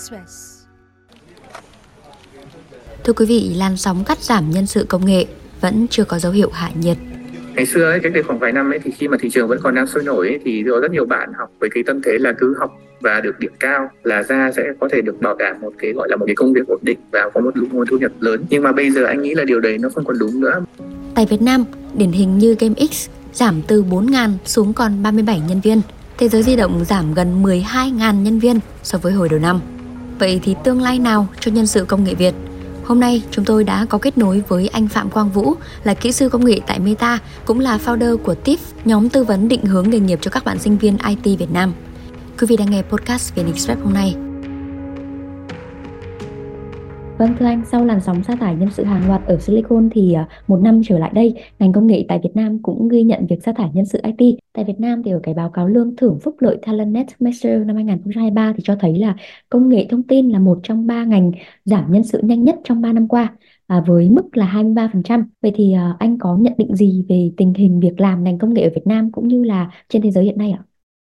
Express. Thưa quý vị, làn sóng cắt giảm nhân sự công nghệ vẫn chưa có dấu hiệu hạ nhiệt. Ngày xưa ấy, cách đây khoảng vài năm ấy thì khi mà thị trường vẫn còn đang sôi nổi ấy, thì có rất nhiều bạn học với cái tâm thế là cứ học và được điểm cao là ra sẽ có thể được bảo đảm một cái gọi là một cái công việc ổn định và có một nguồn thu nhập lớn. Nhưng mà bây giờ anh nghĩ là điều đấy nó không còn đúng nữa. Tại Việt Nam, điển hình như GameX giảm từ 4.000 xuống còn 37 nhân viên. Thế giới di động giảm gần 12.000 nhân viên so với hồi đầu năm. Vậy thì tương lai nào cho nhân sự công nghệ Việt? Hôm nay chúng tôi đã có kết nối với anh Phạm Quang Vũ là kỹ sư công nghệ tại Meta, cũng là founder của TIF, nhóm tư vấn định hướng nghề nghiệp cho các bạn sinh viên IT Việt Nam. Quý vị đang nghe podcast về Express hôm nay Vâng thưa anh, sau làn sóng sa thải nhân sự hàng loạt ở Silicon thì à, một năm trở lại đây, ngành công nghệ tại Việt Nam cũng ghi nhận việc sa thải nhân sự IT. Tại Việt Nam thì ở cái báo cáo lương thưởng phúc lợi TalentNet Measure năm 2023 thì cho thấy là công nghệ thông tin là một trong ba ngành giảm nhân sự nhanh nhất trong 3 năm qua. À, với mức là 23%. Vậy thì à, anh có nhận định gì về tình hình việc làm ngành công nghệ ở Việt Nam cũng như là trên thế giới hiện nay ạ?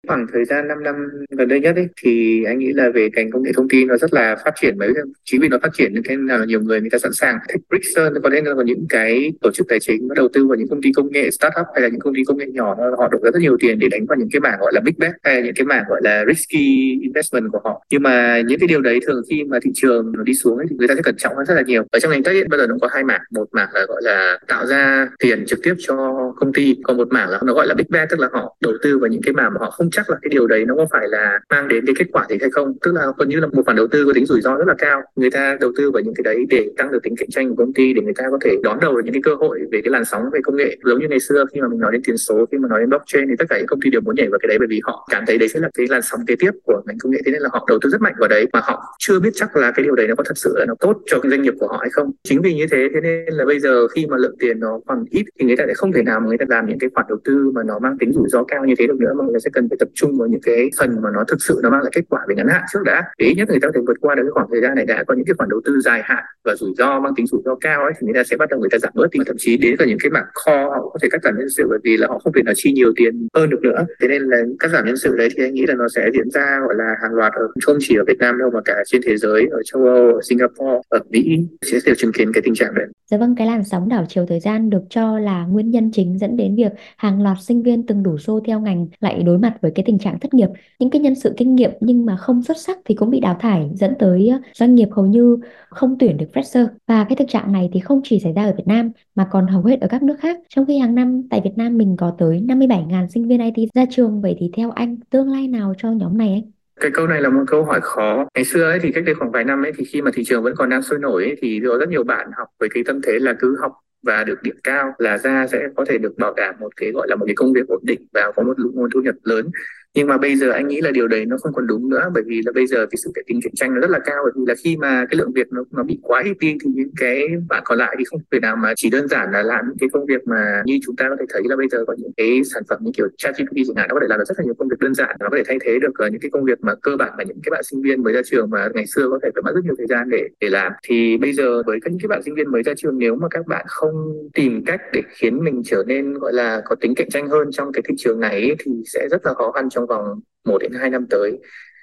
Khoảng thời gian 5 năm gần đây nhất ấy, thì anh nghĩ là về ngành công nghệ thông tin nó rất là phát triển mấy chính vì nó phát triển nên là nhiều người người ta sẵn sàng. Thích Brixton có lẽ là những cái tổ chức tài chính nó đầu tư vào những công ty công nghệ startup hay là những công ty công nghệ nhỏ họ đổ ra rất nhiều tiền để đánh vào những cái mảng gọi là big bet hay là những cái mảng gọi là risky investment của họ. Nhưng mà những cái điều đấy thường khi mà thị trường nó đi xuống ấy, thì người ta sẽ cẩn trọng hơn rất là nhiều. Ở trong ngành tech bây giờ nó có hai mảng. Một mảng là gọi là tạo ra tiền trực tiếp cho công ty còn một mảng là nó gọi là big bet tức là họ đầu tư vào những cái mảng mà họ không chắc là cái điều đấy nó có phải là mang đến cái kết quả gì hay không. Tức là gần như là một khoản đầu tư có tính rủi ro rất là cao. Người ta đầu tư vào những cái đấy để tăng được tính cạnh tranh của công ty, để người ta có thể đón đầu được những cái cơ hội về cái làn sóng về công nghệ. Giống như ngày xưa khi mà mình nói đến tiền số, khi mà nói đến blockchain thì tất cả những công ty đều muốn nhảy vào cái đấy bởi vì họ cảm thấy đấy sẽ là cái làn sóng kế tiếp của ngành công nghệ. Thế nên là họ đầu tư rất mạnh vào đấy mà họ chưa biết chắc là cái điều đấy nó có thật sự là nó tốt cho cái doanh nghiệp của họ hay không. Chính vì như thế thế nên là bây giờ khi mà lượng tiền nó còn ít thì người ta sẽ không thể nào mà người ta làm những cái khoản đầu tư mà nó mang tính rủi ro cao như thế được nữa, mà người ta sẽ cần phải tập trung vào những cái phần mà nó thực sự nó mang lại kết quả về ngắn hạn trước đã. Để nhất người ta có thể vượt qua được cái khoảng thời gian này đã có những cái khoản đầu tư dài hạn và rủi ro mang tính rủi ro cao ấy thì người ta sẽ bắt đầu người ta giảm bớt thì thậm chí đến cả những cái mảng kho họ có thể cắt giảm nhân sự bởi vì là họ không thể nào chi nhiều tiền hơn được nữa. Thế nên là cắt giảm nhân sự đấy thì anh nghĩ là nó sẽ diễn ra gọi là hàng loạt ở không chỉ ở Việt Nam đâu mà cả trên thế giới ở châu Âu ở Singapore ở Mỹ sẽ đều chứng kiến cái tình trạng đấy. Dạ vâng, cái làn sóng đảo chiều thời gian được cho là nguyên nhân chính dẫn đến việc hàng loạt sinh viên từng đủ xô theo ngành lại đối mặt với cái tình trạng thất nghiệp. Những cái nhân sự kinh nghiệm nhưng mà không xuất sắc thì cũng bị đào thải dẫn tới ờ, doanh nghiệp hầu như không tuyển được fresher. Và cái thực trạng này thì không chỉ xảy ra ở Việt Nam mà còn hầu hết ở các nước khác. Trong khi hàng năm tại Việt Nam mình có tới 57.000 sinh viên IT ra trường, vậy thì theo anh tương lai nào cho nhóm này anh? cái câu này là một câu hỏi khó ngày xưa ấy thì cách đây khoảng vài năm ấy thì khi mà thị trường vẫn còn đang sôi nổi ấy, thì có rất nhiều bạn học với cái tâm thế là cứ học và được điểm cao là ra sẽ có thể được bảo đảm một cái, gọi là một cái công việc ổn định và có một nguồn thu nhập lớn nhưng mà bây giờ anh nghĩ là điều đấy nó không còn đúng nữa, bởi vì là bây giờ cái sự cạnh tính cạnh tranh nó rất là cao, bởi vì là khi mà cái lượng việc nó nó bị quá ít đi thì những cái bạn còn lại thì không thể nào mà chỉ đơn giản là làm những cái công việc mà như chúng ta có thể thấy là bây giờ có những cái sản phẩm như kiểu ChatGPT chẳng hạn, nó có thể làm được rất là nhiều công việc đơn giản, nó có thể thay thế được ờ, những cái công việc mà cơ bản mà những cái bạn sinh viên mới ra trường mà ngày xưa có thể phải mất rất nhiều thời gian để để làm. Thì bây giờ với các những cái bạn sinh viên mới ra trường, nếu mà các bạn không tìm cách để khiến mình trở nên, gọi là, có tính cạnh tranh hơn trong cái thị trường này thì sẽ rất là khó khăn trong trong vòng 1 đến 2 năm tới.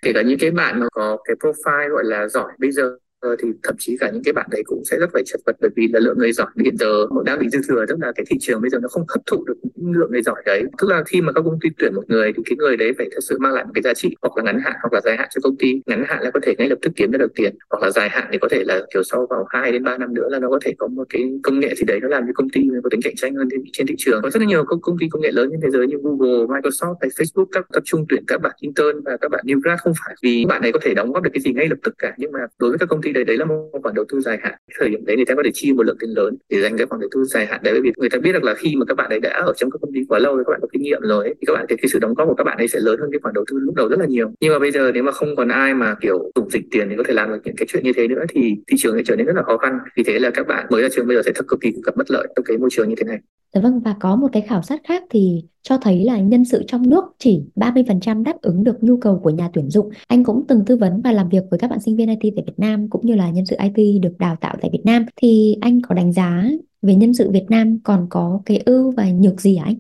Kể cả những cái bạn mà có cái profile gọi là giỏi bây giờ Ờ, thì thậm chí cả những cái bạn đấy cũng sẽ rất phải chật vật bởi vì là lượng người giỏi hiện giờ đang bị dư thừa tức là cái thị trường bây giờ nó không hấp thụ được những lượng người giỏi đấy. Tức là khi mà các công ty tuyển một người thì cái người đấy phải thật sự mang lại một cái giá trị hoặc là ngắn hạn hoặc là dài hạn cho công ty. Ngắn hạn là có thể ngay lập tức kiếm ra được tiền hoặc là dài hạn thì có thể là kiểu sau vào 2 đến 3 năm nữa là nó có thể có một cái công nghệ gì đấy nó làm cho công ty có tính cạnh tranh hơn trên thị trường. Có rất là nhiều công, công ty công nghệ lớn trên thế giới như Google, Microsoft hay Facebook các tập trung tuyển các bạn intern và các bạn new grad không phải. Vì bạn này có thể đóng góp được cái gì ngay lập tức cả nhưng mà đối với các công ty đấy đấy là một khoản đầu tư dài hạn. Thời điểm đấy người ta có thể chi một lượng tiền lớn để dành cái khoản đầu tư dài hạn đấy bởi vì người ta biết được là khi mà các bạn ấy đã ở trong các công ty quá lâu rồi các bạn có kinh nghiệm rồi ấy, thì các bạn thì cái sự đóng góp của các bạn ấy sẽ lớn hơn cái khoản đầu tư lúc đầu rất là nhiều. Nhưng mà bây giờ nếu mà không còn ai mà kiểu dùng dịch tiền thì có thể làm được những cái chuyện như thế nữa thì thị trường sẽ trở nên rất là khó khăn. Vì thế là các bạn mới ra trường bây giờ sẽ thật cực kỳ gặp bất lợi trong cái môi trường như thế này. Dạ vâng và có một cái khảo sát khác thì cho thấy là nhân sự trong nước chỉ 30% đáp ứng được nhu cầu của nhà tuyển dụng. Anh cũng từng tư vấn và làm việc với các bạn sinh viên IT tại Việt Nam cũng như là nhân sự IT được đào tạo tại Việt Nam thì anh có đánh giá về nhân sự Việt Nam còn có cái ưu và nhược gì hả anh?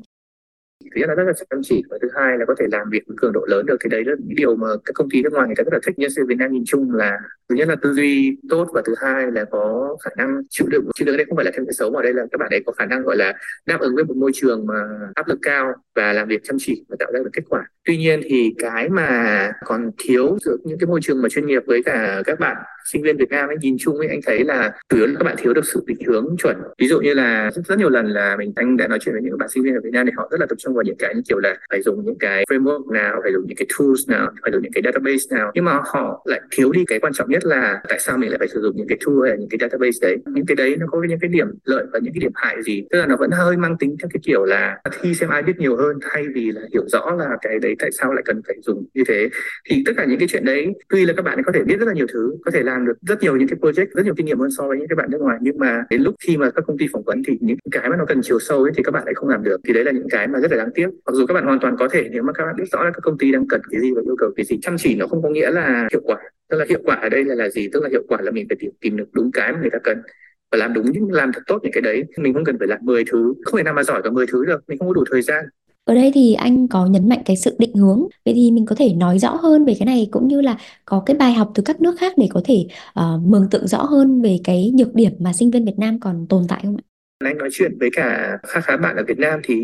Thứ nhất là rất là chăm chỉ và thứ hai là có thể làm việc với cường độ lớn được. Thì đấy là những điều mà các công ty nước ngoài người ta rất là thích. Nhân sự Việt Nam nhìn chung là thứ nhất là tư duy tốt và thứ hai là có khả năng chịu đựng. Chịu đựng đây không phải là thêm cái xấu mà đây là các bạn ấy có khả năng, gọi là, đáp ứng với một môi trường mà áp lực cao và làm việc chăm chỉ và tạo ra được kết quả tuy nhiên thì cái mà còn thiếu giữa những cái môi trường mà chuyên nghiệp với cả các bạn sinh viên Việt Nam ấy nhìn chung ấy anh thấy là chủ yếu là các bạn thiếu được sự định hướng chuẩn. Ví dụ như là rất, rất nhiều lần là mình anh đã nói chuyện với những bạn sinh viên ở Việt Nam thì họ rất là tập trung vào những cái như kiểu là phải dùng những cái framework nào phải dùng những cái tools nào phải dùng những cái database nào. Nhưng mà họ lại thiếu đi cái quan trọng nhất là tại sao mình lại phải sử dụng những cái tool hay là những cái database đấy. Những cái đấy nó có những cái điểm lợi và những cái điểm hại gì. Tức là nó vẫn hơi mang tính theo cái kiểu là thi xem ai biết nhiều hơn thay vì là hiểu rõ là cái đấy tại sao lại cần phải dùng như thế. Thì tất cả những cái chuyện đấy tuy là các bạn có thể biết rất là nhiều thứ có thể làm được rất nhiều những cái project rất nhiều kinh nghiệm hơn so với những cái bạn nước ngoài nhưng mà đến lúc khi mà các công ty phỏng vấn thì những cái mà nó cần chiều sâu ấy thì các bạn lại không làm được. Thì đấy là những cái mà rất là đáng tiếc. Mặc dù các bạn hoàn toàn có thể nếu mà các bạn biết rõ là các công ty đang cần cái gì và yêu cầu cái gì chăm chỉ nó không có nghĩa là hiệu quả. Tức là hiệu quả ở đây là là gì? Tức là hiệu quả là mình phải tìm, tìm được đúng cái mà người ta cần. Và làm đúng những làm thật tốt những cái đấy mình không cần phải làm 10 thứ không thể nào mà giỏi cả 10 thứ được mình không có đủ thời gian ở đây thì anh có nhấn mạnh cái sự định hướng. Vậy thì mình có thể nói rõ hơn về cái này cũng như là có cái bài học từ các nước khác để có thể uh, mường tượng rõ hơn về cái nhược điểm mà sinh viên Việt Nam còn tồn tại không ạ? Anh nói chuyện với cả khá khá bạn ở Việt Nam thì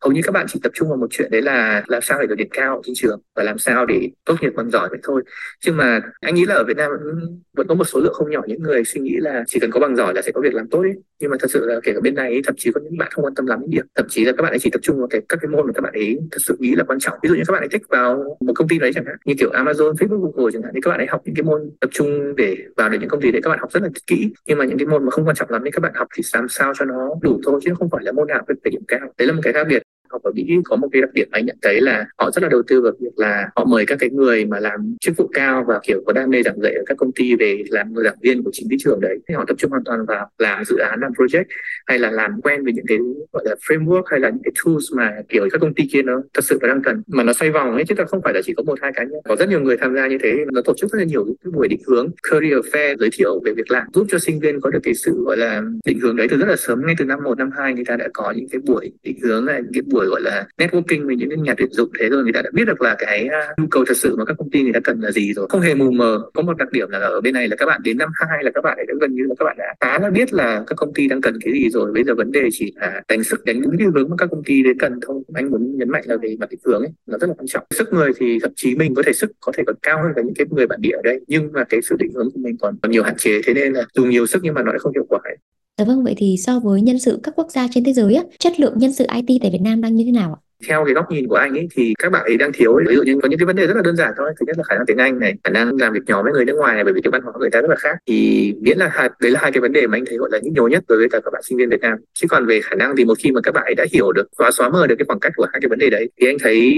hầu như các bạn chỉ tập trung vào một chuyện đấy là làm sao để được điểm cao trên trường và làm sao để tốt nghiệp bằng giỏi vậy thôi. Chứ mà anh nghĩ là ở Việt Nam vẫn, vẫn có một số lượng không nhỏ những người suy nghĩ là chỉ cần có bằng giỏi là sẽ có việc làm tốt ấy. Nhưng mà thật sự là kể cả bên này ấy, thậm chí có những bạn không quan tâm lắm đến điểm. Thậm chí là các bạn ấy chỉ tập trung vào cái các cái môn mà các bạn ấy thật sự nghĩ là quan trọng. Ví dụ như các bạn ấy thích vào một công ty đấy chẳng hạn như kiểu Amazon, Facebook, Google chẳng hạn thì các bạn ấy học những cái môn tập trung để vào được những công ty đấy. Các bạn học rất là kỹ nhưng mà những cái môn mà không quan trọng lắm thì các bạn học thì làm sao cho nó đủ thôi, chứ không phải là môn nào phải điểm cao. Đấy là một cái khác biệt học ở Mỹ có một cái đặc điểm anh nhận thấy là họ rất là đầu tư vào việc là họ mời các cái người mà làm chức vụ cao và, kiểu, có đam mê giảng dạy ở các công ty về làm người giảng viên của chính cái trường đấy. Thì họ tập trung hoàn toàn vào làm dự án, làm project, hay là làm quen với những cái, gọi là, framework, hay là những cái tools mà, kiểu, các công ty kia nó thật sự là đang cần. Mà nó xoay vòng ấy, chứ ta không phải là chỉ có một, hai cá nhân. Có rất nhiều người tham gia như thế, nó tổ chức rất là nhiều cái buổi định hướng, career fair giới thiệu về việc làm, giúp cho sinh viên có được cái sự, gọi là, định hướng đấy từ rất là sớm, ngay từ năm một, năm hai, người ta đã có những cái buổi định hướng này, những cái buổi gọi là, networking với những nhà tuyển dụng thế rồi người ta đã biết được là cái à, nhu cầu thật sự mà các công ty người ta cần là gì rồi. Không hề mù mờ. Có một đặc điểm là ở bên này là các bạn đến năm hai là các bạn đã gần như là các bạn đã khá là biết là các công ty đang cần cái gì rồi. Bây giờ vấn đề chỉ là đánh sức đánh đúng cái hướng mà các công ty đấy cần thôi. Anh muốn nhấn mạnh là về mặt định hướng ấy, nó rất là quan trọng. Sức người thì thậm chí mình có thể sức, có thể còn cao hơn cả những cái người bản địa ở đây. Nhưng mà cái sự định hướng của mình còn còn nhiều hạn chế. Thế nên là dùng nhiều sức nhưng mà nó lại không hiệu quả ấy. Dạ vâng, vậy thì so với nhân sự các quốc gia trên thế giới á, chất lượng nhân sự IT tại Việt Nam đang như thế nào ạ? Theo cái góc nhìn của anh ấy thì các bạn ấy đang thiếu ấy. ví dụ như có những cái vấn đề rất là đơn giản thôi. Thứ nhất là khả năng tiếng anh này khả năng làm việc nhóm với người nước ngoài này bởi vì cái văn hóa người ta rất là khác. Thì miễn là hai, đấy là hai cái vấn đề mà anh thấy gọi là nhức nhối nhất đối với cả các bạn sinh viên Việt Nam. Chứ còn về khả năng thì một khi mà các bạn ấy đã hiểu được và xóa mờ được cái khoảng cách của hai cái vấn đề đấy thì anh thấy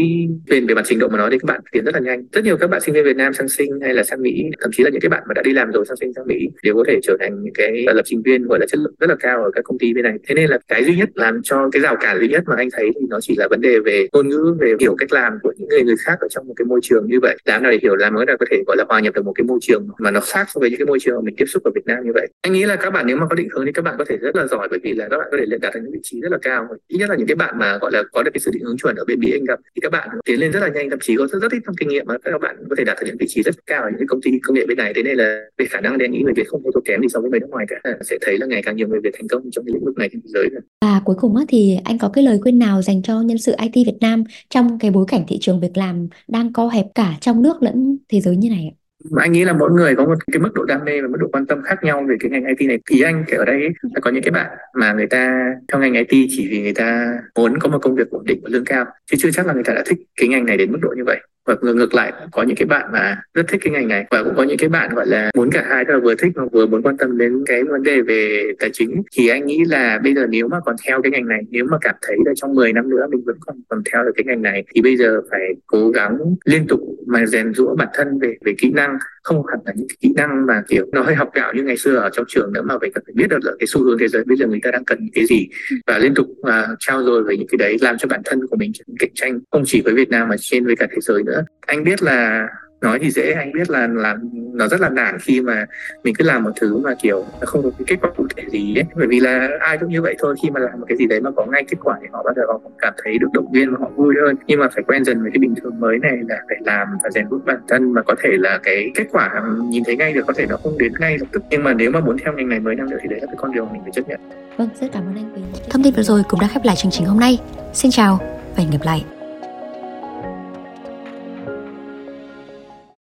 về về mặt trình độ mà nói thì các bạn tiến rất là nhanh. Rất nhiều các bạn sinh viên Việt Nam sang sinh hay là sang Mỹ thậm chí là những cái bạn mà đã đi làm rồi sang sinh sang Mỹ đều có thể trở thành những cái lập trình viên gọi là chất lượng rất là cao ở các công ty bên này. Thế nên là cái duy nhất làm cho cái rào cản duy nhất mà anh thấy thì nó chỉ là vấn đề về ngôn ngữ về hiểu cách làm của những người người khác ở trong một cái môi trường như vậy. Làm nào để hiểu làm mới là có thể gọi là hòa nhập được một cái môi trường mà nó khác so với những cái môi trường mà mình tiếp xúc ở Việt Nam như vậy. Anh nghĩ là các bạn nếu mà có định hướng thì các bạn có thể rất là giỏi bởi vì là các bạn có thể lên đạt được những vị trí rất là cao. Ít nhất là những cái bạn mà gọi là có được cái sự định hướng chuẩn ở bên Mỹ anh gặp thì các bạn tiến lên rất là nhanh thậm chí có rất, rất ít năm kinh nghiệm mà các bạn có thể đạt được những vị trí rất cao ở những công ty công nghệ bên này. Thế nên là về khả năng thì anh nghĩ người Việt không có thua kém gì so với người nước ngoài cả. À, sẽ thấy là ngày càng nhiều người Việt thành công trong cái lĩnh vực này trên thế giới và cuối cùng thì anh có cái lời khuyên nào dành cho nhân sự IT Việt Nam trong cái bối cảnh thị trường việc làm đang co hẹp cả trong nước lẫn thế giới như này ạ? anh nghĩ là mỗi người có một cái mức độ đam mê và mức độ quan tâm khác nhau về cái ngành IT này thì anh kể ở đây là có những cái bạn mà người ta, theo ngành IT chỉ vì người ta muốn có một công việc ổn định và lương cao, chứ chưa chắc là người ta đã thích cái ngành này đến mức độ như vậy và ngược lại, có những cái bạn mà rất thích cái ngành này, và cũng có những cái bạn, gọi là, muốn cả hai tức là vừa thích mà vừa muốn quan tâm đến cái vấn đề về tài chính. Thì anh nghĩ là bây giờ nếu mà còn theo cái ngành này, nếu mà cảm thấy là trong 10 năm nữa mình vẫn còn còn theo được cái ngành này, thì bây giờ phải cố gắng liên tục mà rèn rũa bản thân về về kỹ năng không hẳn là những cái kỹ năng mà kiểu nó hơi học gạo như ngày xưa ở trong trường nữa mà phải cần phải biết được là cái xu hướng thế giới bây giờ người ta đang cần cái gì và liên tục uh, trao dồi về những cái đấy làm cho bản thân của mình cạnh tranh không chỉ với Việt Nam mà trên với cả thế giới nữa. Anh biết là nói thì dễ anh biết là là nó rất là nản khi mà mình cứ làm một thứ mà kiểu nó không có cái kết quả cụ thể gì ấy. Bởi vì là ai cũng như vậy thôi khi mà làm một cái gì đấy mà có ngay kết quả thì họ bắt đầu họ cũng cảm thấy được động viên và họ vui hơn. Nhưng mà phải quen dần với cái bình thường mới này là phải làm và rèn luyện bản thân mà có thể là cái kết quả nhìn thấy ngay được có thể nó không đến ngay lập tức. Nhưng mà nếu mà muốn theo ngành này mới năm nữa thì đấy là cái con đường mình phải chấp nhận. Vâng rất cảm ơn anh vì thông tin vừa rồi cũng đã khép lại chương trình hôm nay. Xin chào và hẹn gặp lại